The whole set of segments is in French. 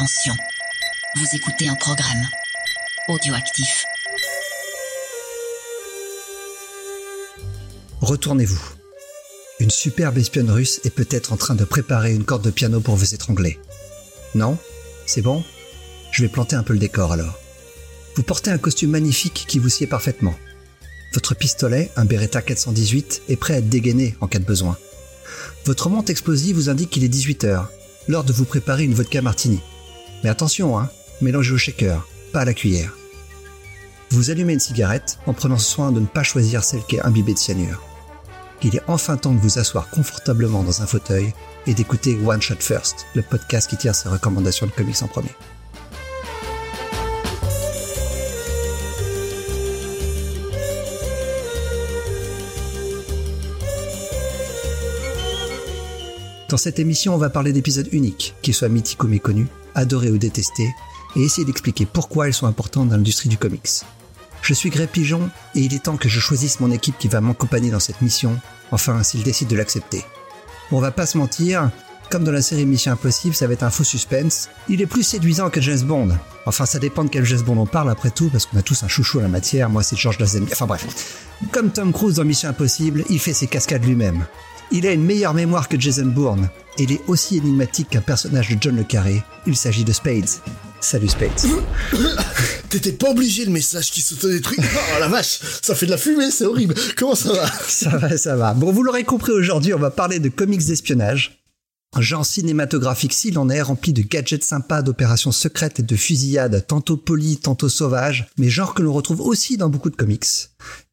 Attention, vous écoutez un programme audioactif. Retournez-vous. Une superbe espionne russe est peut-être en train de préparer une corde de piano pour vous étrangler. Non? C'est bon? Je vais planter un peu le décor alors. Vous portez un costume magnifique qui vous sied parfaitement. Votre pistolet, un Beretta 418, est prêt à être dégainé en cas de besoin. Votre montre explosive vous indique qu'il est 18h, l'heure de vous préparer une vodka martini. Mais attention, hein, mélangez au shaker, pas à la cuillère. Vous allumez une cigarette en prenant soin de ne pas choisir celle qui est imbibée de cyanure. Il est enfin temps de vous asseoir confortablement dans un fauteuil et d'écouter One Shot First, le podcast qui tire ses recommandations de comics en premier. Dans cette émission, on va parler d'épisodes uniques, qu'ils soient mythiques ou méconnus, adorés ou détestés, et essayer d'expliquer pourquoi ils sont importants dans l'industrie du comics. Je suis Greg Pigeon, et il est temps que je choisisse mon équipe qui va m'accompagner dans cette mission, enfin s'il décide de l'accepter. On va pas se mentir, comme dans la série Mission Impossible, ça va être un faux suspense. Il est plus séduisant que James Bond. Enfin, ça dépend de quel James Bond on parle après tout, parce qu'on a tous un chouchou à la matière. Moi, c'est George Lazenby. Enfin bref. Comme Tom Cruise dans Mission Impossible, il fait ses cascades lui-même. Il a une meilleure mémoire que Jason Bourne. Et il est aussi énigmatique qu'un personnage de John le Carré. Il s'agit de Spades. Salut Spades. T'étais pas obligé le message qui s'autodétruit. Oh la vache, ça fait de la fumée, c'est horrible. Comment ça va? Ça va, ça va. Bon, vous l'aurez compris aujourd'hui, on va parler de comics d'espionnage. Un genre cinématographique s'il en est, rempli de gadgets sympas, d'opérations secrètes et de fusillades, tantôt polies, tantôt sauvages, mais genre que l'on retrouve aussi dans beaucoup de comics.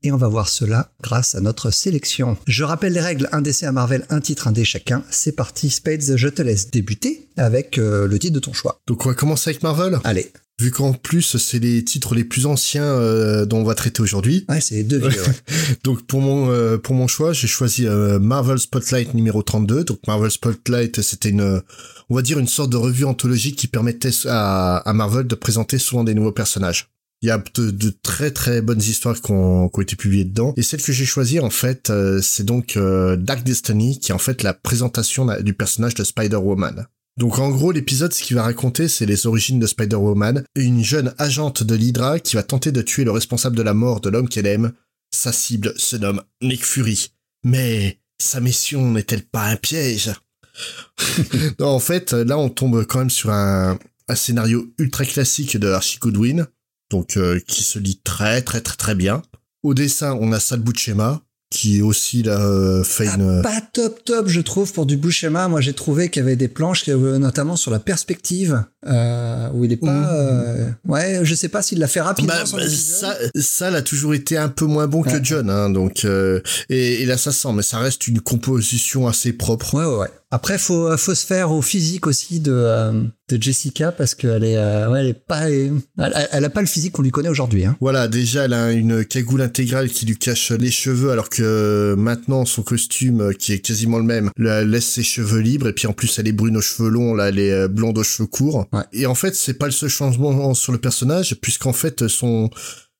Et on va voir cela grâce à notre sélection. Je rappelle les règles, un décès à Marvel, un titre, un dé chacun. C'est parti, Spades, je te laisse débuter avec euh, le titre de ton choix. Donc on va commencer avec Marvel? Allez. Vu qu'en plus c'est les titres les plus anciens euh, dont on va traiter aujourd'hui. Ouais, c'est les deux vieux, ouais. Donc pour mon euh, pour mon choix, j'ai choisi euh, Marvel Spotlight numéro 32. Donc Marvel Spotlight, c'était une on va dire une sorte de revue anthologique qui permettait à, à Marvel de présenter souvent des nouveaux personnages. Il y a de, de très très bonnes histoires qui ont, qui ont été publiées dedans. Et celle que j'ai choisie en fait, euh, c'est donc euh, Dark Destiny, qui est en fait la présentation du personnage de Spider-Woman. Donc en gros, l'épisode, ce qu'il va raconter, c'est les origines de Spider-Woman, une jeune agente de l'Hydra qui va tenter de tuer le responsable de la mort de l'homme qu'elle aime. Sa cible se nomme Nick Fury. Mais sa mission n'est-elle pas un piège? En fait, là, on tombe quand même sur un, un scénario ultra classique de Archie Goodwin, donc euh, qui se lit très très très très bien. Au dessin, on a Sal Buscema, qui aussi là euh, fait une Ah, pas top top, je trouve, pour du Buscema. Moi, j'ai trouvé qu'il y avait des planches, euh, notamment sur la perspective, euh, où il est pas. Mhm. euh, Ouais, je sais pas s'il l'a fait rapidement. Bah, bah, ça, ça a toujours été un peu moins bon que. John, hein, donc euh, et, et là ça sent, mais ça reste une composition assez propre. Ouais, ouais, ouais. Après, faut, faut se faire au physique aussi de, euh, de Jessica parce qu'elle est, euh, ouais, elle est pas, elle, elle a pas le physique qu'on lui connaît aujourd'hui. Hein. Voilà, déjà elle a une cagoule intégrale qui lui cache les cheveux, alors que maintenant son costume, euh, qui est quasiment le même, la laisse ses cheveux libres, et puis en plus elle est brune aux cheveux longs, là elle est euh, blonde aux cheveux courts. Ouais. Et en fait c'est pas le seul changement sur le personnage, puisqu'en fait son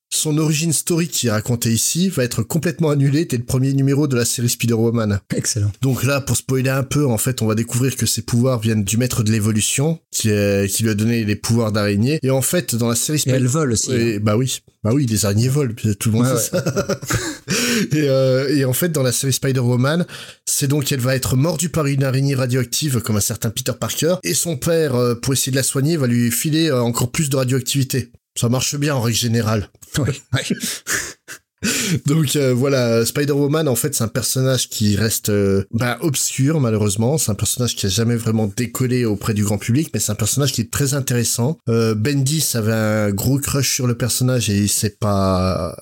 son origin story qui est raconté ici va être complètement annulé dès le premier numéro de la série Spider-Woman. Excellent. Donc là, pour spoiler un peu, en fait, on va découvrir que ses pouvoirs viennent du maître de l'évolution, qui, est- qui lui a donné les pouvoirs d'araignée. Et en fait, dans la série Et Spider- elle vole aussi. hein. et, bah oui, bah oui, les araignées volent, tout le monde Ouais, sait ça. et, euh, et en fait, dans la série Spider-Woman, c'est donc qu'elle va être mordue par une araignée radioactive, comme un certain Peter Parker, et son père, euh, pour essayer de la soigner, va lui filer euh, encore plus de radioactivité. Ça marche bien en règle générale. Donc euh, voilà, Spider-Woman en fait c'est un personnage qui reste euh, bah, obscur malheureusement, c'est un personnage qui a jamais vraiment décollé auprès du grand public, mais c'est un personnage qui est très intéressant. Euh, Bendis avait un gros crush sur le personnage et il s'est pas...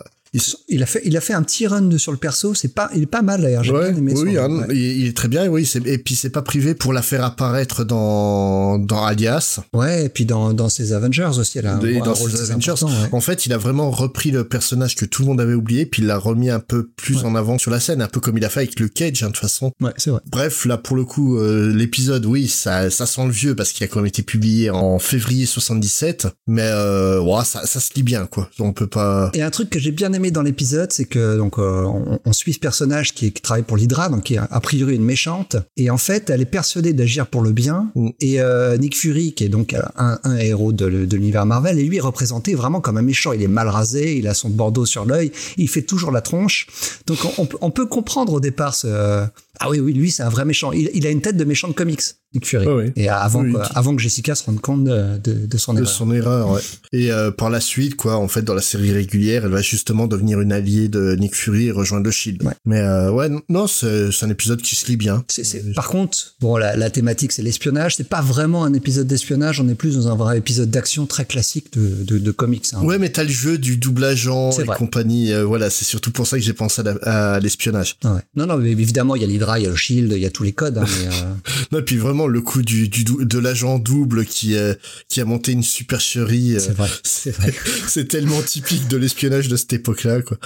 il a fait, il a fait un petit run de- sur le perso. C'est pas, il est pas mal d'ailleurs. J'ai Ouais, bien aimé oui, ouais. il, est très bien, oui. Et puis c'est pas privé pour la faire apparaître dans dans Alias. Ouais, et puis dans, dans ses Avengers aussi, Et un dans rôle ses Avengers. ouais. En fait, il a vraiment repris le personnage que tout le monde avait oublié, puis il l'a remis un peu plus en avant sur la scène, un peu comme il a fait avec le Cage, hein, de toute façon. Ouais, c'est vrai. Bref, là pour le coup, euh, l'épisode, oui, ça, ça sent le vieux parce qu'il a quand même été publié en février 77, mais euh, ouais, ça, ça se lit bien, quoi. On peut pas. Et un truc que j'ai bien aimé aimé dans l'épisode, c'est que donc euh, on, on suit ce personnage qui, qui travaille pour l'Hydra, donc qui est a priori une méchante, et en fait, elle est persuadée d'agir pour le bien. Mm. Et euh, Nick Fury, qui est donc un, un héros de, de l'univers Marvel, et lui est représenté vraiment comme un méchant. Il est mal rasé, il a son bordeaux sur l'œil, il fait toujours la tronche. Donc on, on peut comprendre au départ ce ah oui oui lui c'est un vrai méchant. Il, il a une tête de méchant de comics, Nick Fury. Ouais, ouais. Et avant Oui, avant que Jessica se rende compte de, de, de son de erreur. son erreur, ouais. Et euh, par la suite, quoi, en fait, dans la série régulière, elle va justement devenir une alliée de Nick Fury et rejoindre le Shield. Ouais. Mais euh, ouais, non, c'est un épisode qui se lit bien. C'est- Par contre, bon, la, la thématique c'est l'espionnage. C'est pas vraiment un épisode d'espionnage. On est plus dans un vrai épisode d'action très classique de, de, de comics. hein. Ouais, mais t'as le jeu du double agent et vrai. compagnie. euh, voilà, c'est surtout pour ça que j'ai pensé à l'espionnage. Ah ouais. Non, non, mais évidemment, il y a il y a le Shield, il y a tous les codes. hein, mais, euh, Non, et puis vraiment le coup du, de l'agent double qui euh, qui a monté une supercherie. euh, c'est vrai. C'est vrai. c'est tellement typique de l'espionnage de cette époque-là, quoi.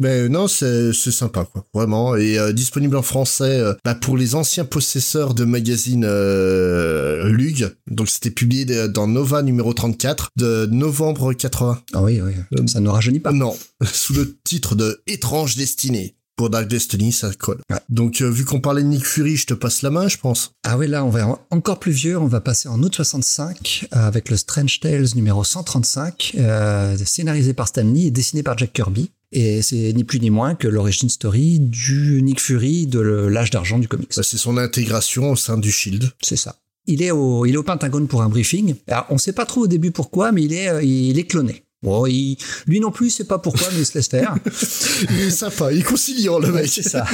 Mais non, c'est c'est sympa, quoi. Vraiment. Et euh, disponible en français euh, bah, pour les anciens possesseurs de magazine euh, Lug. Donc c'était publié dans Nova numéro 34 de novembre 80. Ah oui, oui. Euh, Ça ne rajeunit pas. Non, sous le titre de Étrange Destinée. Pour Dark Destiny, ça colle. Ouais. Donc, euh, vu qu'on parlait de Nick Fury, je te passe la main, je pense. Ah oui, là, on va encore plus vieux. On va passer en août 65 euh, avec le Strange Tales numéro 135, euh, scénarisé par Stan Lee et dessiné par Jack Kirby. Et c'est ni plus ni moins que l'origine story du Nick Fury de l'âge d'argent du comics. Bah, c'est son intégration au sein du Shield. C'est ça. Il est au, il est au Pentagone pour un briefing. Alors, on sait pas trop au début pourquoi, mais il est, euh, il est cloné. Bon, il- lui non plus, c'est pas pourquoi, mais il se laisse faire. Il est sympa, il est conciliant, le mec. c'est ça.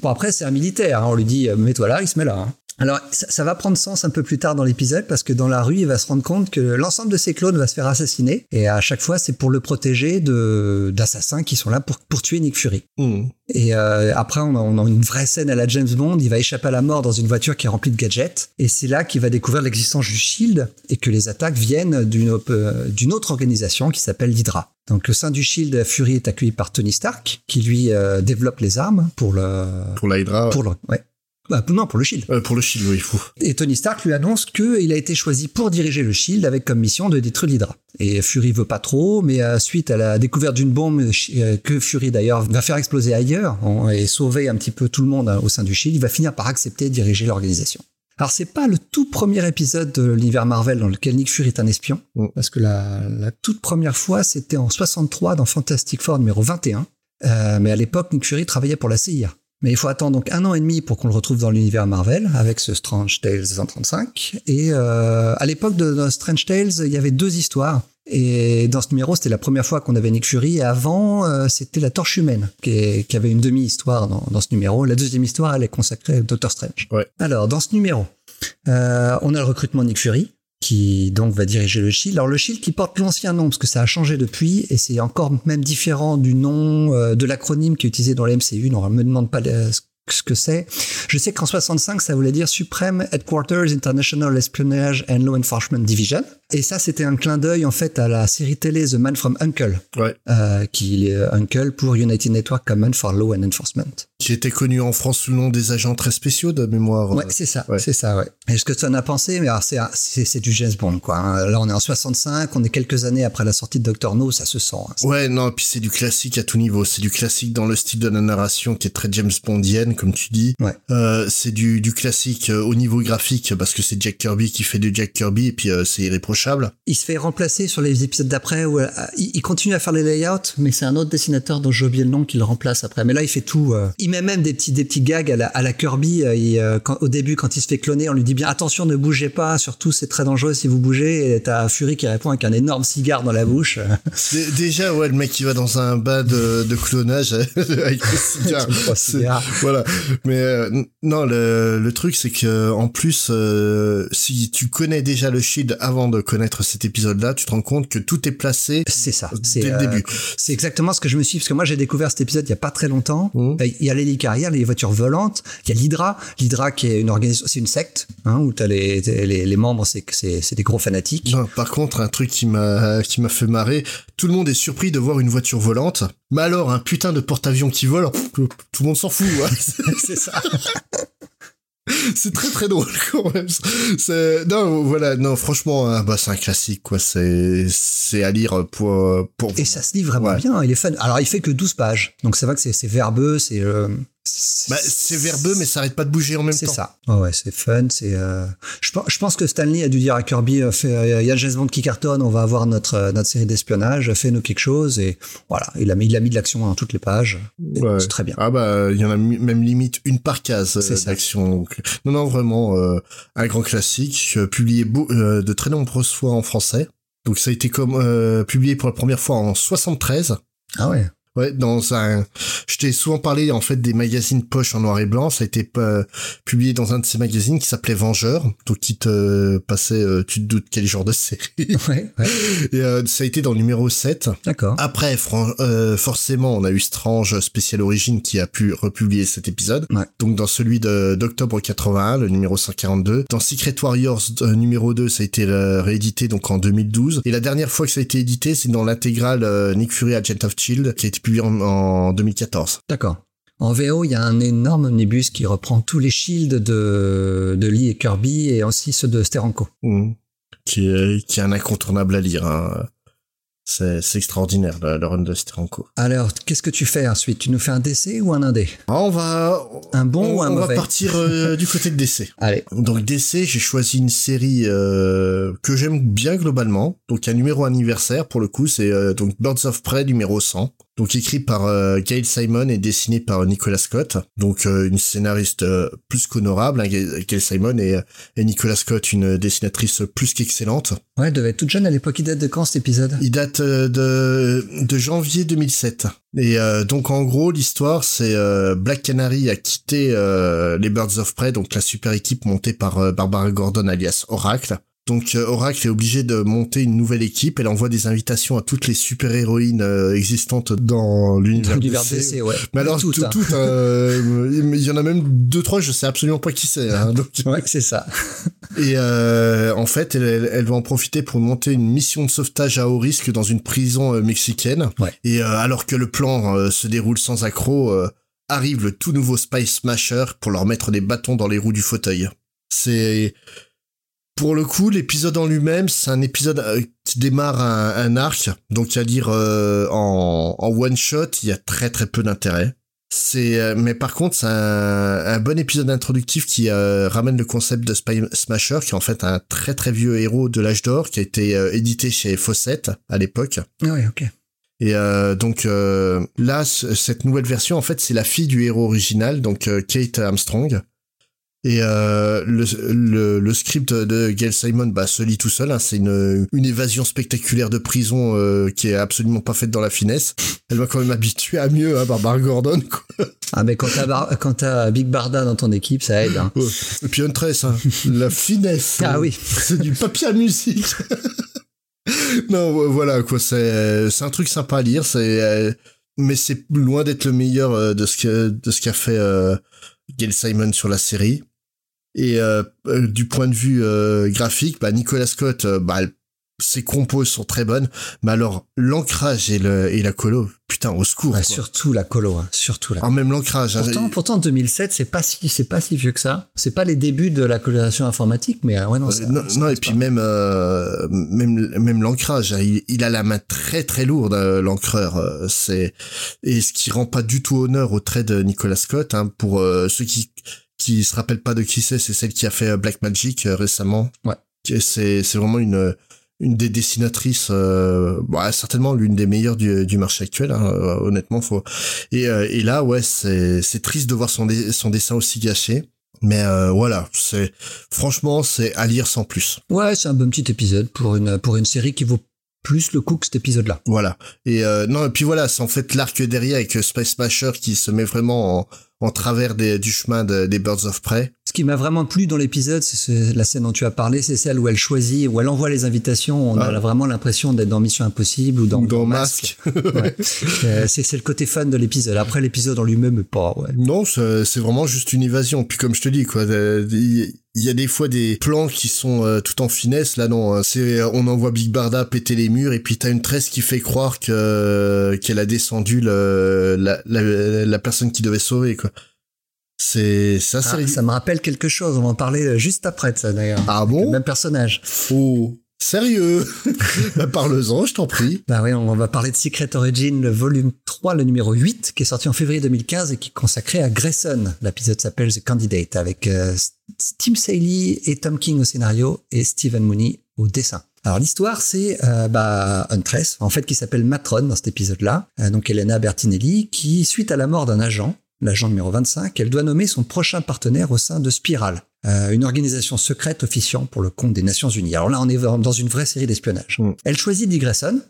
bon, après, c'est un militaire. hein. On lui dit, euh, mets-toi là, il se met là. hein. Alors, ça, ça va prendre sens un peu plus tard dans l'épisode parce que dans la rue, il va se rendre compte que l'ensemble de ses clones va se faire assassiner. Et à chaque fois, c'est pour le protéger de d'assassins qui sont là pour, pour tuer Nick Fury. Hmm. Et euh, après, on a, on a une vraie scène à la James Bond. Il va échapper à la mort dans une voiture qui est remplie de gadgets. Et c'est là qu'il va découvrir l'existence du Shield et que les attaques viennent d'une euh, d'une autre organisation qui s'appelle l'Hydra. Donc, au sein du Shield, Fury est accueilli par Tony Stark, qui lui euh, développe les armes pour le Pour l'Hydra. pour le ouais. Bah, non, pour le Shield. Euh, pour le Shield, oui, il faut. Et Tony Stark lui annonce qu'il a été choisi pour diriger le Shield avec comme mission de détruire l'Hydra. Et Fury veut pas trop, mais euh, suite à la découverte d'une bombe euh, que Fury d'ailleurs va faire exploser ailleurs et sauver un petit peu tout le monde hein, au sein du Shield, il va finir par accepter de diriger l'organisation. Alors c'est pas le tout premier épisode de l'univers Marvel dans lequel Nick Fury est un espion, Mm. parce que la, la toute première fois c'était en 63 dans Fantastic Four numéro 21. Euh, mais à l'époque, Nick Fury travaillait pour la CIA. Mais il faut attendre donc un an et demi pour qu'on le retrouve dans l'univers Marvel avec ce Strange Tales 135. Et euh, à l'époque de, de Strange Tales, il y avait deux histoires. Et dans ce numéro, c'était la première fois qu'on avait Nick Fury. Et avant, euh, c'était la Torche Humaine qui, est- qui avait une demi-histoire dans, dans ce numéro. La deuxième histoire, elle est consacrée à Doctor Strange. Ouais. Alors, dans ce numéro, euh, on a le recrutement de Nick Fury qui donc va diriger le Shield. Alors le Shield qui porte l'ancien nom parce que ça a changé depuis et c'est encore même différent du nom euh, de l'acronyme qui est utilisé dans la MCU. Non, on me demande pas le- ce que c'est. Je sais qu'en 65 ça voulait dire Supreme Headquarters International Espionage and Law Enforcement Division et ça c'était un clin d'œil en fait à la série télé The Man from Uncle Ouais. euh, qui est euh, Uncle pour United Network Command for Law and Enforcement. Qui était connu en France sous le nom des agents très spéciaux de mémoire. Ouais, c'est ça, ouais. c'est ça, ouais. Et ce que tu en as pensé, mais c'est, du James Bond, quoi. hein. Là, on est en 65, on est quelques années après la sortie de Doctor No, ça se sent. hein. Ouais, non, puis c'est du classique à tout niveau. C'est du classique dans le style de la narration qui est très James Bondienne, comme tu dis. Ouais. Euh, c'est du, du classique au niveau graphique parce que c'est Jack Kirby qui fait du Jack Kirby et puis euh, c'est irréprochable. Il se fait remplacer sur les épisodes d'après où euh, il, continue à faire les layouts, mais c'est un autre dessinateur dont j'ai oublié le nom qui le remplace après. Mais là, il fait tout. euh. Il met même des petits, des petits gags à la, à la Kirby. euh, il, quand- au début, quand il se fait cloner, on lui dit bien attention, ne bougez pas. Surtout, c'est très dangereux si vous bougez. Et t'as Fury qui répond avec un énorme cigare dans la bouche. Dé- Déjà, ouais, le mec qui va dans un bas de, de clonage avec le cigare. Cigares. voilà. Mais euh, non, le, le truc c'est que en plus, euh, si tu connais déjà le Shield avant de connaître cet épisode-là, tu te rends compte que tout est placé C'est ça. Dès le euh, début. C'est exactement ce que je me suis parce que moi j'ai découvert cet épisode il y a pas très longtemps. Mhm. Euh, Il y a l'hélicarrière, les voitures volantes, il y a l'Hydra, l'Hydra qui est une organisation, c'est une secte, hein, où t'as les, les, les membres, c'est que c'est c'est des gros fanatiques. Non, par contre, un truc qui m'a qui m'a fait marrer, tout le monde est surpris de voir une voiture volante, mais alors un putain de porte-avions qui vole, tout le monde s'en fout. ouais. c'est ça. c'est très très drôle quand même. C'est non voilà non franchement hein, bah c'est un classique quoi c'est c'est à lire pour pour Et ça se lit vraiment bien, il est fun. Alors il fait que 12 pages. Donc c'est vrai que c'est c'est verbeux, c'est euh, bah, c'est verbeux mais ça arrête pas de bouger en même temps. C'est ça. Ouais, ouais, c'est fun, c'est euh, je pense je pense que Stanley a dû dire à Kirby euh, euh, il y a James Bond qui cartonne, on va avoir notre euh, notre série d'espionnage, fais-nous quelque chose et voilà, il a mis il a mis de l'action dans toutes les pages. Ouais. C'est très bien. Ah bah il y en a mi- même limite une par case C'est ça. d'action. Donc, Non non vraiment euh, un grand classique euh, publié beau- euh, de très nombreuses fois en français. Donc ça a été comme euh, publié pour la première fois en 73. Ah ouais. Ouais, dans un. Je t'ai souvent parlé en fait des magazines poche en noir et blanc. Ça a été euh, publié dans un de ces magazines qui s'appelait Vengeur, donc qui te passait. euh, tu te doutes quel genre de série. Ouais, ouais. Et euh, ça a été dans le numéro 7. D'accord. Après, euh, forcément, on a eu Strange Spécial Origin qui a pu republier cet épisode. Ouais. Donc dans celui d'octobre 81, le numéro 142. Dans Secret Warriors euh, numéro 2, ça a été euh, réédité donc en 2012. Et la dernière fois que ça a été édité, c'est dans l'intégrale euh, Nick Fury Agent of Shield qui a été en, en 2014. D'accord. En VO, il y a un énorme omnibus qui reprend tous les shields de, de Lee et Kirby et aussi ceux de Steranko. Mhm. Qui, est, qui est un incontournable à lire. Hein. C'est extraordinaire le, le run de Steranko. Alors, qu'est-ce que tu fais ensuite? Tu nous fais un DC ou un indé? Ah, On va Un bon on, ou un on va mauvais? partir euh, du côté de DC. Allez, Donc DC, j'ai choisi une série euh, que j'aime bien globalement. Donc un numéro anniversaire pour le coup, c'est euh, donc Birds of Prey numéro 100. Donc écrit par euh, Gail Simon et dessiné par Nicolas Scott. Donc euh, une scénariste euh, plus qu'honorable, hein, Gail Simon et, et Nicolas Scott, une dessinatrice plus qu'excellente. ouais, elle devait être toute jeune à l'époque. Il date de quand cet épisode? Il date de, de janvier 2007. Et donc en gros l'histoire c'est Black Canary a quitté les Birds of Prey, donc la super équipe montée par Barbara Gordon alias Oracle. Donc euh, Oracle est obligé de monter une nouvelle équipe. Elle envoie des invitations à toutes les super héroïnes euh, existantes dans l'univers L'univers DC. DC, ouais. Mais alors tout, tout, hein. tout, euh, il y en a même deux trois, je sais absolument pas qui c'est. hein. donc Ouais, c'est ça. et euh, en fait, elle, elle, elle va en profiter pour monter une mission de sauvetage à haut risque dans une prison mexicaine. Ouais. Et euh, alors que le plan se déroule sans accroc, arrive le tout nouveau Spice Smasher pour leur mettre des bâtons dans les roues du fauteuil. C'est pour le coup l'épisode en lui-même, c'est un épisode euh, qui démarre un, un arc, donc à dire euh, en, en one shot, il y a très très peu d'intérêt. C'est, euh, mais par contre, c'est un, un bon épisode introductif qui euh, ramène le concept de Spy Smasher, qui est en fait un très très vieux héros de l'âge d'or, qui a été édité chez Fawcett à l'époque. Ah Ouais, ok. Et donc là, cette nouvelle version, en fait, c'est la fille du héros original, donc Kate Armstrong. Et euh, le, le, le script de Gail Simon bah, se lit tout seul. hein. C'est une, une évasion spectaculaire de prison euh, qui est absolument pas faite dans la finesse. Elle m'a quand même habitué à mieux, hein, Barbara Gordon. Quoi. Ah, mais quand t'as Bar- quand t'as Big Barda dans ton équipe, ça aide. Hein. Ouais. Et puis Huntress, hein, la finesse. Ah oui. C'est du papier à musique. non, voilà quoi. C'est c'est un truc sympa à lire. C'est euh, mais c'est loin d'être le meilleur de ce que de ce qu'a fait euh, Gail Simon sur la série. Et euh, euh, du point de vue euh, graphique, bah Nicolas Scott, euh, bah ses compos sont très bonnes, mais alors l'ancrage et le et la colo, putain au secours. Ouais, surtout la colo, hein, surtout la. Ah, même l'ancrage. hein. Pourtant, pourtant 2007, c'est pas si c'est pas si vieux que ça. C'est pas les débuts de la colorisation informatique, mais euh, ouais non. Euh, ça- non, ça non, et puis pas. même euh, même même l'ancrage, hein, il, il a la main très très lourde euh, l'encreur. euh, c'est et ce qui rend pas du tout honneur au trait de Nicolas Scott. Hein, pour ceux qui qui se rappellent pas de qui c'est, c'est celle qui a fait Black Magic récemment. Ouais. C'est c'est vraiment une une des dessinatrices, euh, bah, certainement l'une des meilleures du, du marché actuel. Hein, euh, honnêtement, faut. Et, euh, et là, ouais, c'est c'est triste de voir son son dessin aussi gâché. Mais euh, voilà, c'est franchement c'est à lire sans plus. Ouais, c'est un bon petit épisode pour une pour une série qui vaut plus le coup que cet épisode-là. Voilà. Et euh, non, et puis voilà, c'est en fait l'arc derrière avec Space Smasher qui se met vraiment en, en travers des, du chemin de- des Birds of Prey. Ce qui m'a vraiment plu dans l'épisode, c'est ce- la scène dont tu as parlé, c'est celle où elle choisit, où elle envoie les invitations. On Ah. a vraiment l'impression d'être dans Mission Impossible ou dans, Ou dans Masque. Ouais. Euh, c'est le côté fun de l'épisode. Après, l'épisode en lui-même pas. Ouais. Non, c'est vraiment juste une évasion. Puis comme je te dis, quoi, euh, il y a des fois des plans qui sont euh, tout en finesse. Là, non, euh, c'est on envoie Big Barda péter les murs et puis t'as une tresse qui fait croire que qu'elle a descendu le, la, la, la personne qui devait sauver, quoi. C'est ça, Ah, ça me rappelle quelque chose. On va en parler juste après de ça d'ailleurs. Ah Le bon? même personnage. Oh, sérieux? Bah, Parle-en, je t'en prie. Bah oui, on va parler de Secret Origin, le volume 3, le numéro 8, qui est sorti en février 2015 et qui est consacré à Grayson. L'épisode s'appelle The Candidate avec euh, Tim Saley et Tom King au scénario et Stephen Mooney au dessin. Alors l'histoire, c'est euh, bah, Huntress, en fait, qui s'appelle Matron dans cet épisode-là. Euh, donc Elena Bertinelli, qui, suite à la mort d'un agent, l'agent numéro 25, elle doit nommer son prochain partenaire au sein de Spiral, euh, une organisation secrète officiant pour le compte des Nations Unies. Alors là, on est dans une vraie série d'espionnage. Mm. Elle choisit Dick Grayson,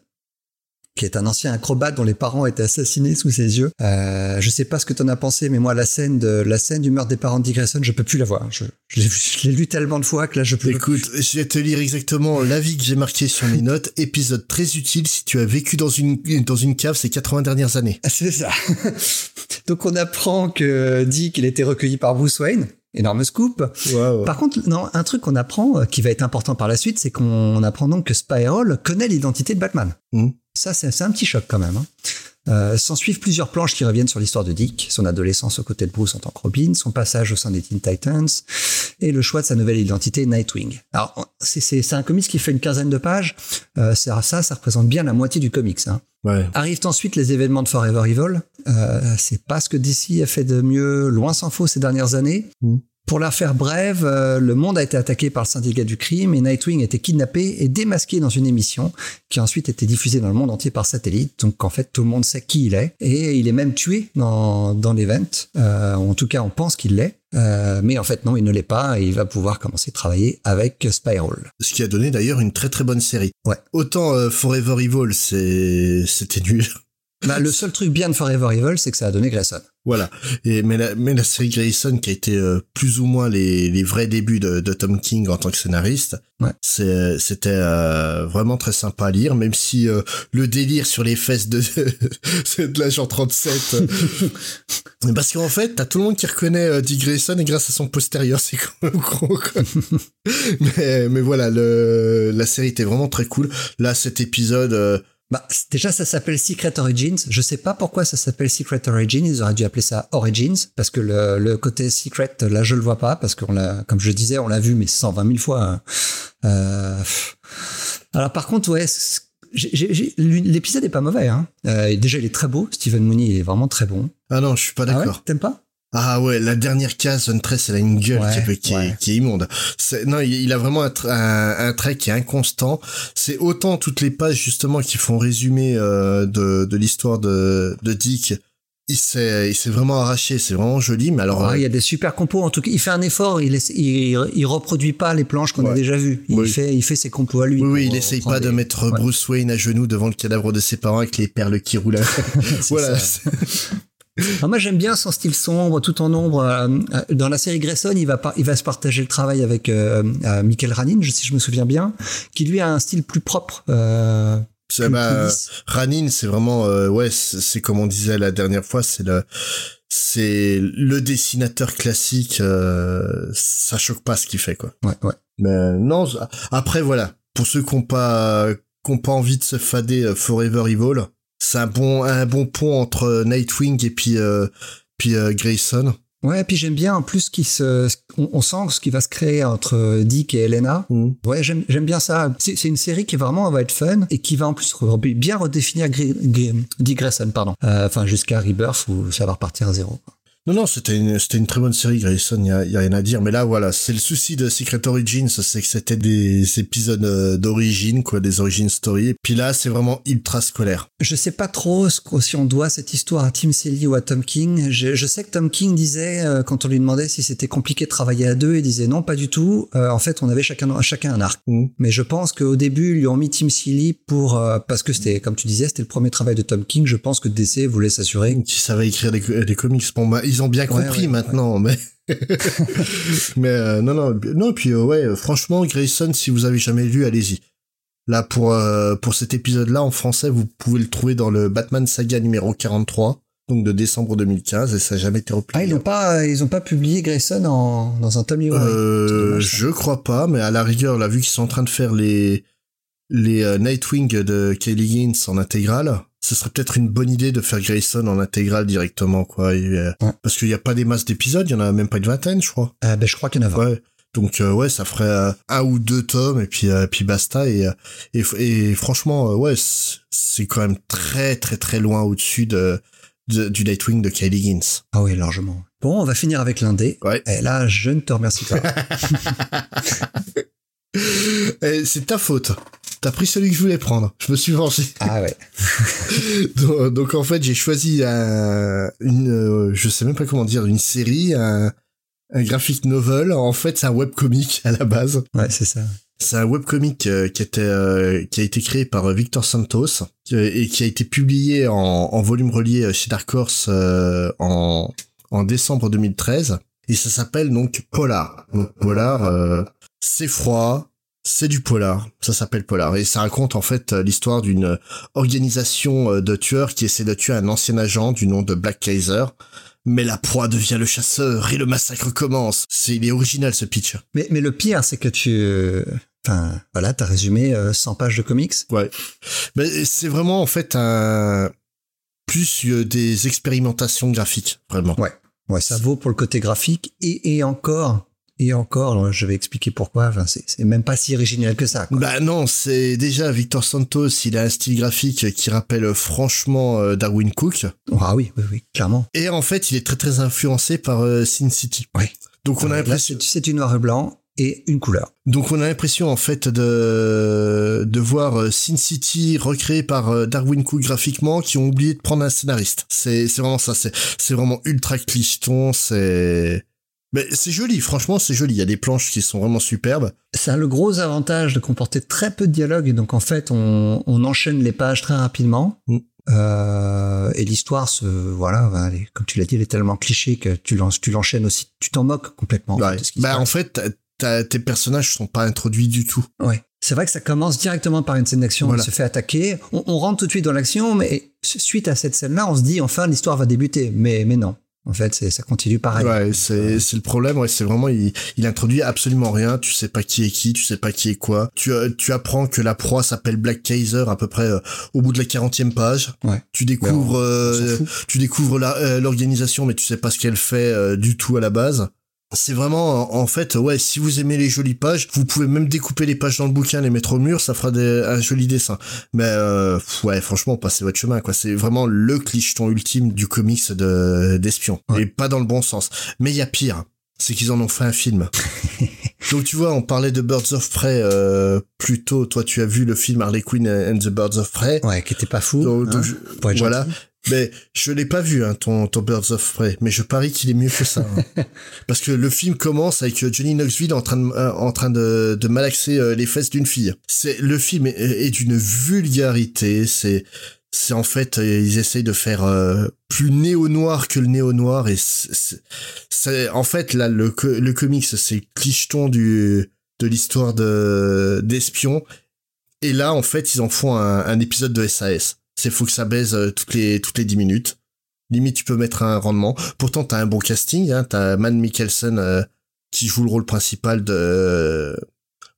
qui est un ancien acrobate dont les parents étaient assassinés sous ses yeux. Euh, je sais pas ce que t'en as pensé, mais moi la scène de la scène du meurtre des parents de Dick Grayson, je peux plus la voir. Je, je l'ai lu tellement de fois que là je peux. Écoute, je vais te lire exactement l'avis que j'ai marqué sur mes notes. Épisode très utile si tu as vécu dans une, dans une cave ces 80 dernières années. Ah, C'est ça. Donc on apprend que Dick il été recueilli par Bruce Wayne. Énorme scoop. Wow. Par contre, non, un truc qu'on apprend euh, qui va être important par la suite, c'est qu'on apprend donc que Spiral connaît l'identité de Batman. Mhm. Ça, c'est un petit choc quand même. Hein. Euh, S'en suivent plusieurs planches qui reviennent sur l'histoire de Dick, son adolescence aux côtés de Bruce en tant que Robin, son passage au sein des Teen Titans et le choix de sa nouvelle identité Nightwing. Alors, c'est- un comics qui fait une quinzaine de pages. Euh, ça, ça, ça représente bien la moitié du comics. Hein. Ouais. Arrivent ensuite les événements de Forever Evil. Euh, c'est pas ce que DC a fait de mieux, loin s'en faut, ces dernières années. Mm. Pour la faire brève, euh, le monde a été attaqué par le syndicat du crime et Nightwing a été kidnappé et démasqué dans une émission qui a ensuite été diffusée dans le monde entier par satellite. Donc en fait, tout le monde sait qui il est et il est même tué dans, dans l'event. Euh, en tout cas, on pense qu'il l'est. Euh, mais en fait, non, il ne l'est pas et il va pouvoir commencer à travailler avec Spiral. Ce qui a donné d'ailleurs une très très bonne série. Ouais. Autant euh, Forever Evil, c'était nul. Bah, le seul truc bien de Forever Evil, c'est que ça a donné Grayson. Voilà. Et mais la, mais la série Grayson qui a été euh, plus ou moins les, les vrais débuts de, de Tom King en tant que scénariste, Ouais. c'était euh, vraiment très sympa à lire, même si euh, le délire sur les fesses de de l'agent 37. euh, parce qu'en fait, t'as tout le monde qui reconnaît Dick Grayson et grâce à son postérieur, c'est quand même gros. Mais mais voilà, le la série était vraiment très cool. Là, cet épisode. Bah, déjà, ça s'appelle Secret Origins. Je sais pas pourquoi ça s'appelle Secret Origins. Ils auraient dû appeler ça Origins parce que le, le côté secret, là, je le vois pas parce qu'on l'a, comme je disais, on l'a vu mais 120 000 fois. hein. Euh, alors par contre, ouais, l'épisode est pas mauvais. Hein. Euh, déjà, il est très beau. Stephen Mooney il est vraiment très bon. Ah non, je suis pas Ah ouais d'accord. T'aimes pas? Ah ouais, la dernière case, Huntress, elle a une gueule Ouais, qui, est, qui, est- ouais. qui est immonde. Non, il, il a vraiment un, un, un trait qui est inconstant. C'est autant toutes les pages justement qui font résumé euh, de, de l'histoire de, de Dick. Il s'est, il s'est vraiment arraché. C'est vraiment joli. Mais alors, Ouais, euh, Il y a des super compos. En tout cas, il fait un effort. Il, essa- il, il reproduit pas les planches qu'on a déjà vues. Il Oui. fait, il fait ses compos à lui. oui, il essaye pas de mettre. Bruce Wayne à genoux devant le cadavre de ses parents avec les perles qui roulent. Voilà. Alors moi j'aime bien son style sombre, tout en ombre. Euh, euh, Dans la série Grayson, il va par- il va se partager le travail avec euh, euh, Michael Ranin, si je me souviens bien, qui lui a un style plus propre. Euh, plus- bah, plus. Ranin, c'est vraiment, euh, ouais, c'est comme on disait la dernière fois, c'est le, c'est le dessinateur classique. euh, ça choque pas ce qu'il fait, quoi. Ouais, ouais. Mais non, après voilà, pour ceux qui ont pas, qui ont pas envie de se fader Forever Evil, c'est un bon, un bon pont entre euh, Nightwing et puis, euh, puis euh, Grayson. Ouais, puis j'aime bien en plus qu'il se, on, on sent ce qui va se créer entre Dick et Elena. Mhm. Ouais, j'aime j'aime bien ça. C'est une série qui vraiment va être fun et qui va en plus bien redéfinir Gri- Gri- Dick Grayson, pardon. Euh, Enfin jusqu'à Rebirth où ça va repartir à zéro. Non, non, c'était une, c'était une très bonne série, Grayson, y a, y a rien à dire. Mais là, voilà, c'est le souci de Secret Origins, c'est que c'était des épisodes euh, d'origine, quoi, des origin story. Et puis là, c'est vraiment ultra scolaire. Je sais pas trop ce si on doit cette histoire à Tim Seeley ou à Tom King. Je, je sais que Tom King disait, euh, quand on lui demandait si c'était compliqué de travailler à deux, il disait non, pas du tout. Euh, en fait, on avait chacun, chacun un arc. Mhm. Mais je pense qu'au début, ils lui ont mis Tim Seeley pour, euh, parce que c'était, comme tu disais, c'était le premier travail de Tom King. Je pense que DC voulait s'assurer. Qui savait écrire des, des comics. Bon, bah, ils ont bien compris ouais, maintenant, mais. mais euh, non, non, non, puis euh, ouais, euh, franchement, Grayson, si vous avez jamais lu, allez-y. Là, pour, euh, pour cet épisode-là, en français, vous pouvez le trouver dans le Batman Saga numéro 43, donc de décembre 2015, et ça n'a jamais été Ah, replié. ils n'ont pas, ils ont pas publié Grayson en, dans un tome livre. Je crois pas, mais à la rigueur, là, vu qu'ils sont en train de faire les les Nightwing de Kelly Higgins en intégrale, ce serait peut-être une bonne idée de faire Grayson en intégrale directement, quoi. Et, euh, Ouais. Parce qu'il n'y a pas des masses d'épisodes, il y en a même pas une vingtaine, je crois. Euh, ben, je crois qu'il y en a 20. Ouais. Donc euh, ouais, ça ferait un ou deux tomes et puis puis basta et et, et franchement ouais, c'est- quand même très très très loin au-dessus de, de- du Nightwing de Kylie Higgins. Ah oui, largement. Bon, on va finir avec l'indé. Ouais. Et là, je ne te remercie pas. Et c'est ta faute. T'as pris celui que je voulais prendre. Je me suis vengé. ah ouais. donc, donc, en fait, j'ai choisi un, une, euh, je sais même pas comment dire, une série, un, un graphic novel. En fait, c'est un webcomic à la base. Ouais, c'est ça. C'est un webcomic euh, qui était euh, qui a été créé par euh, Victor Santos et qui a été publié en, en volume relié euh, chez Dark Horse en, en décembre 2013 et ça s'appelle donc Polar. Donc Polar, c'est froid, c'est du polar, ça s'appelle Polar et ça raconte en fait euh, l'histoire d'une organisation euh, de tueurs qui essaie de tuer un ancien agent du nom de Black Kaiser. Mais la proie devient le chasseur et le massacre commence. C'est il est original ce pitch. Mais, mais le pire, c'est que tu... euh, Enfin, voilà, t'as résumé euh, 100 pages de comics. Ouais. Mais c'est vraiment en fait un plus euh, des expérimentations graphiques, vraiment. Ouais, ça vaut pour le côté graphique et, et encore, et encore, je vais expliquer pourquoi. Enfin, c'est même pas si original que ça. quoi. Bah non, c'est déjà Victor Santos, il a un style graphique qui rappelle franchement euh, Darwin Cook. Ah oui, oui, oui, clairement. Et en fait, il est très très influencé par euh, Sin City. Ouais. Donc on a Euh, l'impression, c'est du noir et blanc et une couleur. donc on a l'impression en fait de de voir Sin City recréé par Darwin Cook graphiquement, qui ont oublié de prendre un scénariste. C'est c'est vraiment ça. C'est c'est vraiment ultra clicheton. C'est mais c'est joli. Franchement, c'est joli. Il y a des planches qui sont vraiment superbes. Ça a le gros avantage de comporter très peu de dialogue et donc en fait on, on enchaîne les pages très rapidement. Mm. Euh, et l'histoire se voilà comme tu l'as dit elle est tellement cliché que tu l'en- tu l'enchaînes aussi tu t'en moques complètement Ouais. Bah en fait, t'as- tes personnages sont pas introduits du tout. Ouais. C'est vrai que ça commence directement par une scène d'action, Voilà. on se fait attaquer, on, on rentre tout de suite dans l'action, mais suite à cette scène-là, on se dit enfin l'histoire va débuter. Mais, mais non. En fait, c'est, ça continue pareil. Ouais, c'est c'est le problème. Ouais, c'est vraiment il, il introduit absolument rien. Tu sais pas qui est qui, tu sais pas qui est quoi. Tu euh, tu apprends que la proie s'appelle Black Kaiser à peu près euh, au bout de la 40e page. Ouais. Tu découvres on euh, tu découvres euh, l'organisation, mais tu sais pas ce qu'elle fait euh, du tout à la base. C'est vraiment, en fait, ouais, si vous aimez les jolies pages, vous pouvez même découper les pages dans le bouquin, les mettre au mur, ça fera des, un joli dessin. Mais euh, ouais, franchement, passez votre chemin, quoi. C'est vraiment le clicheton ultime du comics de d'espion, Ouais. et pas dans le bon sens. Mais il y a pire, c'est qu'ils en ont fait un film. Donc tu vois, on parlait de Birds of Prey euh, plus tôt. Toi, tu as vu le film Harley Quinn and the Birds of Prey. Ouais, qui était pas fou. Donc, hein, donc, je- voilà. gentil. Mais je l'ai pas vu, hein, ton, ton Birds of Prey, mais je parie qu'il est mieux que ça. hein. Parce que le film commence avec euh, Johnny Knoxville en train de, euh, en train de, de malaxer euh, les fesses d'une fille. C'est le film est, est d'une vulgarité. C'est c'est en fait ils essayent de faire euh, plus néo noir que le néo noir et c'est- en fait là le le comics c'est clicheton du de l'histoire de d'espions et là en fait ils en font un, un épisode de SAS. C'est faut que ça baise euh, toutes les toutes les 10 minutes. Limite tu peux mettre un rendement. Pourtant t'as un bon casting hein, t'as Man Mikkelsen euh, qui joue le rôle principal de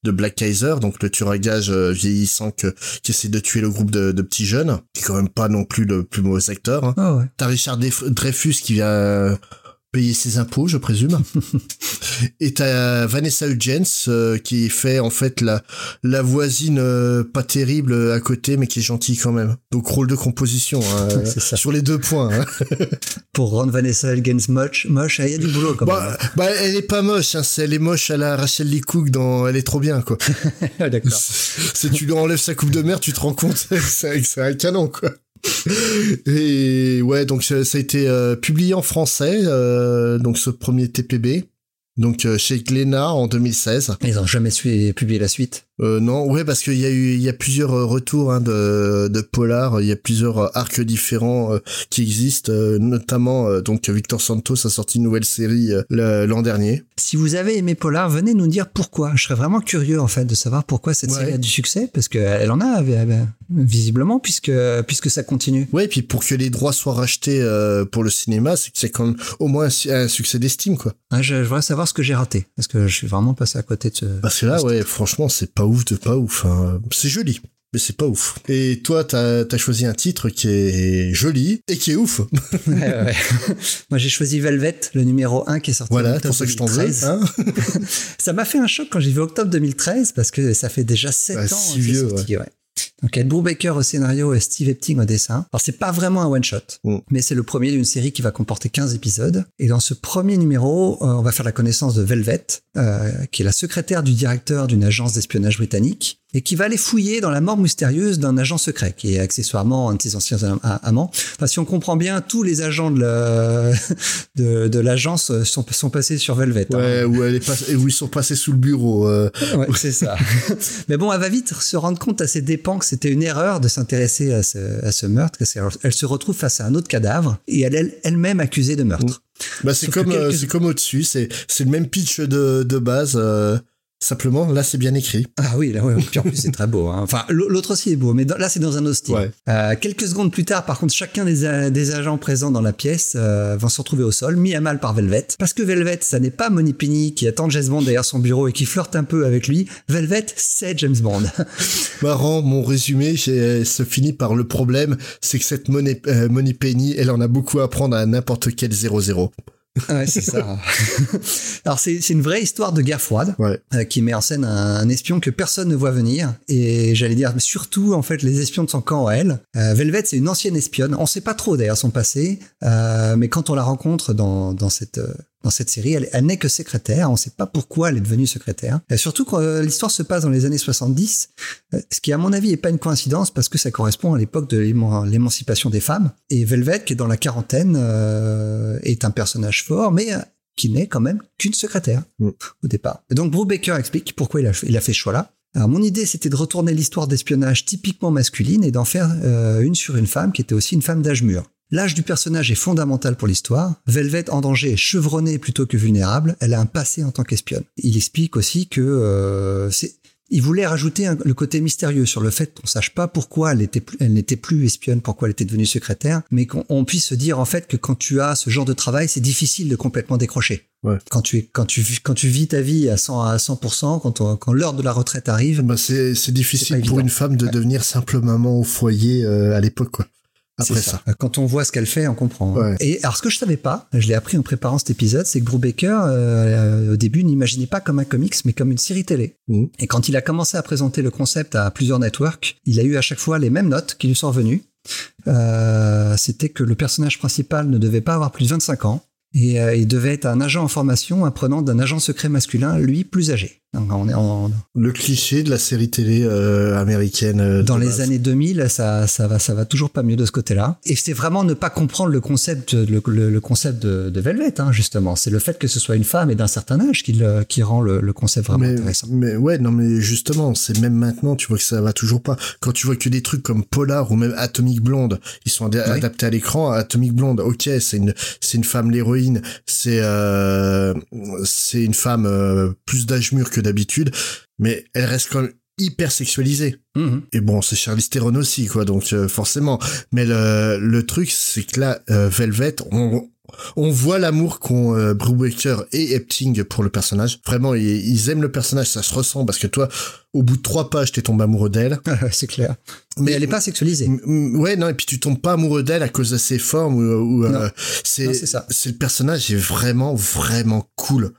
de Black Kaiser, donc le tueur à gages euh, vieillissant que, qui essaie de tuer le groupe de, de petits jeunes, qui est quand même pas non plus le plus mauvais acteur. hein. Ouais. T'as Richard Dreyfus qui vient payer ses impôts, je présume. Et t'as Vanessa Hudgens euh, qui fait en fait la la voisine euh, pas terrible euh, à côté, mais qui est gentille quand même. Donc rôle de composition hein, ça. sur les deux points. hein. Pour rendre Vanessa Hudgens moche, moche, il y a du boulot quand Bah, bah, elle est pas moche, hein, elle est moche à la Rachel Lee Cook dans Elle est trop bien quoi. même. D'accord. si tu lui enlèves sa coupe de mer, tu te rends compte c'est c'est un canon quoi. Et ouais, donc ça, a été euh, publié en français, euh, donc ce premier TPB, donc euh, chez Glénat en 2016. Ils ont jamais su publier la suite. Euh, non, ouais, parce qu'il y a eu, il y a plusieurs euh, retours hein, de, de polar, il y a plusieurs arcs différents euh, qui existent, euh, notamment donc Victor Santos a sorti une nouvelle série l'an dernier. Si vous avez aimé Polar, venez nous dire pourquoi. Je serais vraiment curieux en fait de savoir pourquoi cette Ouais. série a du succès, parce qu'elle en a visiblement puisque puisque ça continue. Ouais, et puis pour que les droits soient rachetés pour le cinéma, c'est que c'est quand même au moins un succès d'estime, quoi. Ah, je, je voudrais savoir ce que j'ai raté, parce que je suis vraiment passé à côté de ce. Parce que là, ouais, franchement, c'est pas ouf de pas ouf. hein. C'est joli. mais c'est pas ouf. Et toi, t'as as choisi un titre qui est joli et qui est ouf. ouais, ouais. Moi, j'ai choisi Velvet, le numéro 1 qui est sorti voilà, en pour ça que je t'en veux. Hein ça m'a fait un choc quand j'ai vu octobre 2013 parce que ça fait déjà 7 bah, ans. Si vieux, sorti, ouais. Donc Ed Brubaker au scénario et Steve Epting au dessin. Alors c'est pas vraiment un one shot, mm. mais c'est le premier d'une série qui va comporter 15 épisodes. Et dans ce premier numéro, euh, on va faire la connaissance de Velvet, euh, qui est la secrétaire du directeur d'une agence d'espionnage britannique et qui va aller fouiller dans la mort mystérieuse d'un agent secret qui est accessoirement un de ses anciens amants. Enfin, si on comprend bien, tous les agents de, la, de, de l'agence sont, sont passés sur Velvet. Hein. Ouais, hein. où, elle est pas, où ils sont passés sous le bureau. Euh. Ouais, c'est ça. Mais bon, elle va vite se rendre compte à ses dépens que c'était une erreur de s'intéresser à ce, à ce meurtre. Elle se retrouve face à un autre cadavre et elle est elle-même accusée de meurtre. Bah, c'est comme, quelques... c'est comme au-dessus, c'est, c'est le même pitch de, de base. Euh Simplement, là, c'est bien écrit. Ah oui, là, ouais. Puis en plus, c'est très beau. Hein. Enfin, l'autre aussi est beau, mais là, c'est dans un style. Euh, quelques secondes plus tard, par contre, chacun des, des agents présents dans la pièce euh, vont se retrouver au sol, mis à mal par Velvet. Parce que Velvet, ça n'est pas Moni Penny qui attend James Bond derrière son bureau et qui flirte un peu avec lui. Velvet, c'est James Bond. Marrant, mon résumé se finit par le problème, c'est que cette Moni, euh, Money Penny, elle en a beaucoup à apprendre à n'importe quel 0-0. Ouais, c'est ça. Alors c'est une vraie histoire de guerre froide euh, qui met en scène un, espion que personne ne voit venir et j'allais dire surtout en fait les espions de son camp à elle. Euh, Velvet c'est une ancienne espionne. On sait pas trop d'ailleurs son passé, euh, mais quand on la rencontre dans, dans cette dans cette série. Elle, elle n'est que secrétaire. On ne sait pas pourquoi elle est devenue secrétaire. Et surtout quand euh, l'histoire se passe dans les années 70, euh, ce qui à mon avis n'est pas une coïncidence parce que ça correspond à l'époque de l'émancipation des femmes. Et Velvet, qui est dans la quarantaine, euh, est un personnage fort, mais qui n'est quand même qu'une secrétaire mm. au départ. Et donc Brubaker explique pourquoi il a, il a fait ce choix-là. Alors mon idée, c'était de retourner l'histoire d'espionnage typiquement masculine et d'en faire une sur une femme qui était aussi une femme d'âge mûr. L'âge du personnage est fondamental pour l'histoire. Velvet en danger est chevronnée plutôt que vulnérable. Elle a un passé en tant qu'espionne. Il explique aussi que euh, c'est il voulait rajouter le côté mystérieux sur le fait qu'on sache pas pourquoi elle était elle n'était plus espionne, pourquoi elle était devenue secrétaire, mais qu'on puisse se dire en fait que quand tu as ce genre de travail, c'est difficile de complètement décrocher. Ouais. Quand tu es, quand tu quand tu vis ta vie à 100 à 100%, quand quand l'heure de la retraite arrive, bah c'est c'est difficile pour une femme de devenir simple maman au foyer euh, à l'époque quoi. Après ça. Quand on voit ce qu'elle fait, on comprend. Et alors, ce que je savais pas, je l'ai appris en préparant cet épisode, c'est que Brubaker, euh, au début, n'imaginait pas comme un comics, mais comme une série télé. Mmh. Et quand il a commencé à présenter le concept à plusieurs networks, il a eu à chaque fois les mêmes notes qui lui sont revenues. Euh, c'était que le personnage principal ne devait pas avoir plus de 25 ans et euh, il devait être un agent en formation apprenant d'un agent secret masculin, lui plus âgé. On est en... Le cliché de la série télé euh, américaine. Euh, Dans les années 2000, ça, ça va, ça va toujours pas mieux de ce côté-là. Et c'est vraiment ne pas comprendre le concept, le, le, concept de, de Velvet, hein, justement. C'est le fait que ce soit une femme et d'un certain âge qui, qui rend le, concept vraiment intéressant. Mais ouais, non, mais justement, c'est même maintenant, tu vois que ça va toujours pas. Quand tu vois que des trucs comme Polar ou même Atomic Blonde, ils sont adaptés à l'écran. Atomic Blonde, ok, c'est une, c'est une femme l'héroïne, c'est, euh, c'est une femme euh, plus d'âge mûr que d'habitude, mais elle reste quand même hyper sexualisée. Mhm. Et bon, c'est Charlize Theron aussi, quoi, donc euh, forcément. Mais le, le truc, c'est que là, Velvet, on, on voit l'amour qu'ont euh, Brubaker et Epting pour le personnage. Vraiment, ils, aiment le personnage, ça se ressent, parce que toi, au bout de trois pages, t'es tombé amoureux d'elle. c'est clair. Mais, elle est pas sexualisée. Ouais, non, et puis tu tombes pas amoureux d'elle à cause de ses formes ou, euh, c'est c'est le personnage est vraiment vraiment cool.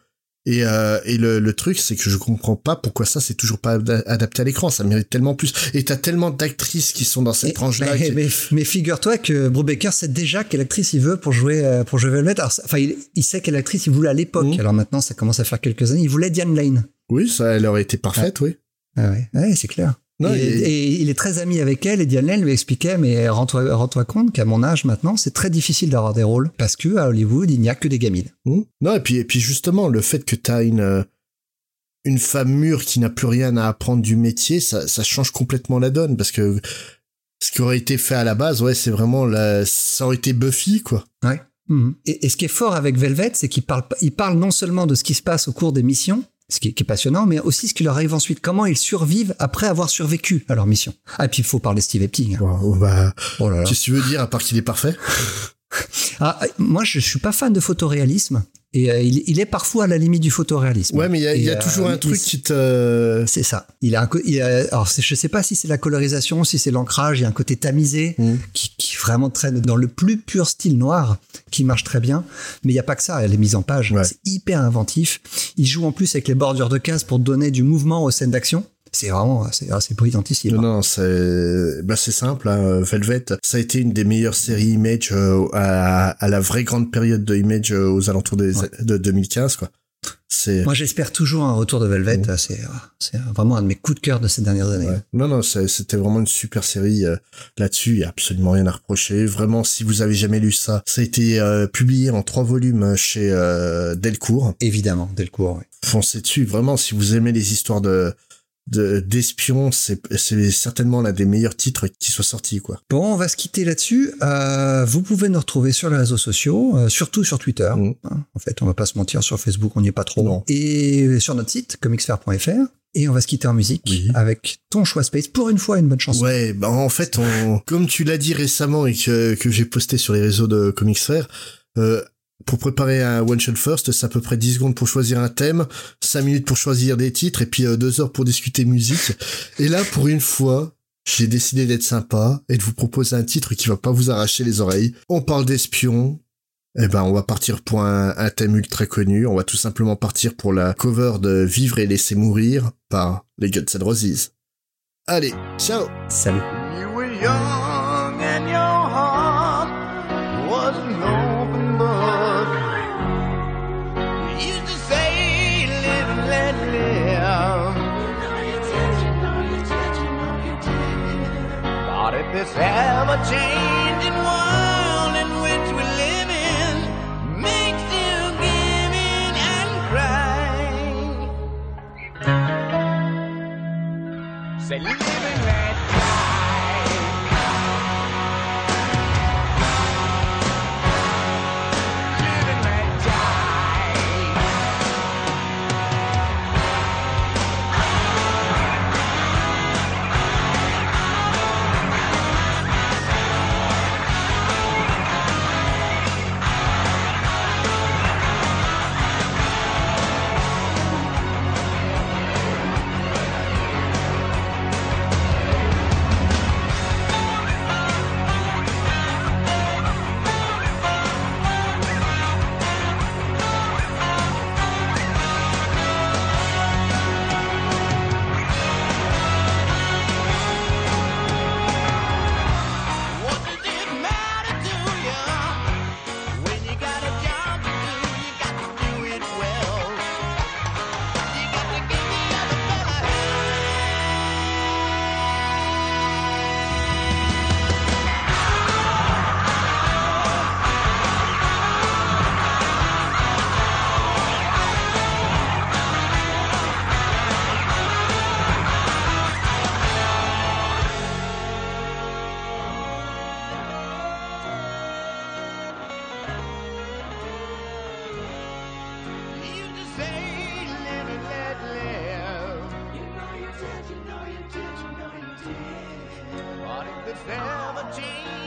Et, euh, et le, le, truc, c'est que je comprends pas pourquoi ça, c'est toujours pas adapté à l'écran. Ça mérite tellement plus. Et t'as tellement d'actrices qui sont dans cette tranche-là. Mais, mais, figure-toi que Brubaker sait déjà quelle actrice il veut pour jouer euh, pour jouer Velvet. enfin, il, il, sait quelle actrice il voulait à l'époque. Mmh. Alors maintenant, ça commence à faire quelques années. Il voulait Diane Lane. Oui, ça, elle aurait été parfaite, oui. Ah ouais, ouais c'est clair et, il est très ami avec elle et Diane lui expliquait mais rends-toi rends compte qu'à mon âge maintenant c'est très difficile d'avoir des rôles parce que à Hollywood il n'y a que des gamines. Mmh. Non et puis et puis justement le fait que tu as une euh, une femme mûre qui n'a plus rien à apprendre du métier ça, ça change complètement la donne parce que ce qui aurait été fait à la base ouais c'est vraiment la ça aurait été Buffy quoi. Ouais. Mmh. Et, et, ce qui est fort avec Velvet, c'est qu'il parle, il parle non seulement de ce qui se passe au cours des missions, ce qui, est, passionnant, mais aussi ce qui leur arrive ensuite, comment ils survivent après avoir survécu à leur mission. Ah, et puis il faut parler Steve Epting. Hein. bah, oh Qu'est-ce que tu veux dire, à part qu'il est parfait? Ah, Moi, je suis pas fan de photoréalisme, Et euh, il, il est parfois à la limite du photoréalisme. Ouais, mais il y a, il y a Et, toujours euh, un truc qui te... C'est ça. Il a un, il a- alors je sais pas si c'est la colorisation, si c'est l'ancrage. Il y a un côté tamisé Mm. qui, qui vraiment traîne dans le plus pur style noir, qui marche très bien. Mais il y a pas que ça. Les mises en page, Ouais. c'est hyper inventif. Il joue en plus avec les bordures de cases pour donner du mouvement aux scènes d'action. C'est vraiment, c'est assez brillantissime. Non, non, c'est bah, c'est simple. Hein. Velvet, ça a été une des meilleures séries Image euh, à, à la vraie grande période de Image euh, aux alentours des, Ouais. de 2015. quoi. C'est Moi, j'espère toujours un retour de Velvet. C'est, vraiment un de mes coups de cœur de ces dernières années. Ouais. Non, non, c'était vraiment une super série euh, là-dessus. Il y a absolument rien à reprocher. Vraiment, si vous avez jamais lu ça, ça a été euh, publié en trois volumes chez euh, Delcourt. Évidemment, Delcourt. ouais. Foncez dessus. Vraiment, si vous aimez les histoires de- d'espions, c'est c'est certainement l'un des meilleurs titres qui soit sorti, quoi. Bon, on va se quitter là-dessus. Euh, vous pouvez nous retrouver sur les réseaux sociaux, euh, surtout sur Twitter. Mm. en fait, on va pas se mentir, sur Facebook, on n'y est pas trop. Non. Et sur notre site, comicsfair.fr. Et on va se quitter en musique Oui. avec ton choix Space. Pour une fois, une bonne chanson. Ouais, bah en fait, on, comme tu l'as dit récemment et que, que j'ai posté sur les réseaux de Comics Fair, euh, pour préparer un One Shot First, c'est à peu près 10 secondes pour choisir un thème, 5 minutes pour choisir des titres et puis 2 heures pour discuter musique. Et là, pour une fois, j'ai décidé d'être sympa et de vous proposer un titre qui va pas vous arracher les oreilles. On parle d'espions. Eh ben, on va partir pour un, un thème ultra connu. On va tout simplement partir pour la cover de Vivre et laisser mourir par les Guns N' Roses. Allez, ciao Salut. You were young and your ever changing world in which we live in makes you give in and cry. Say living right James.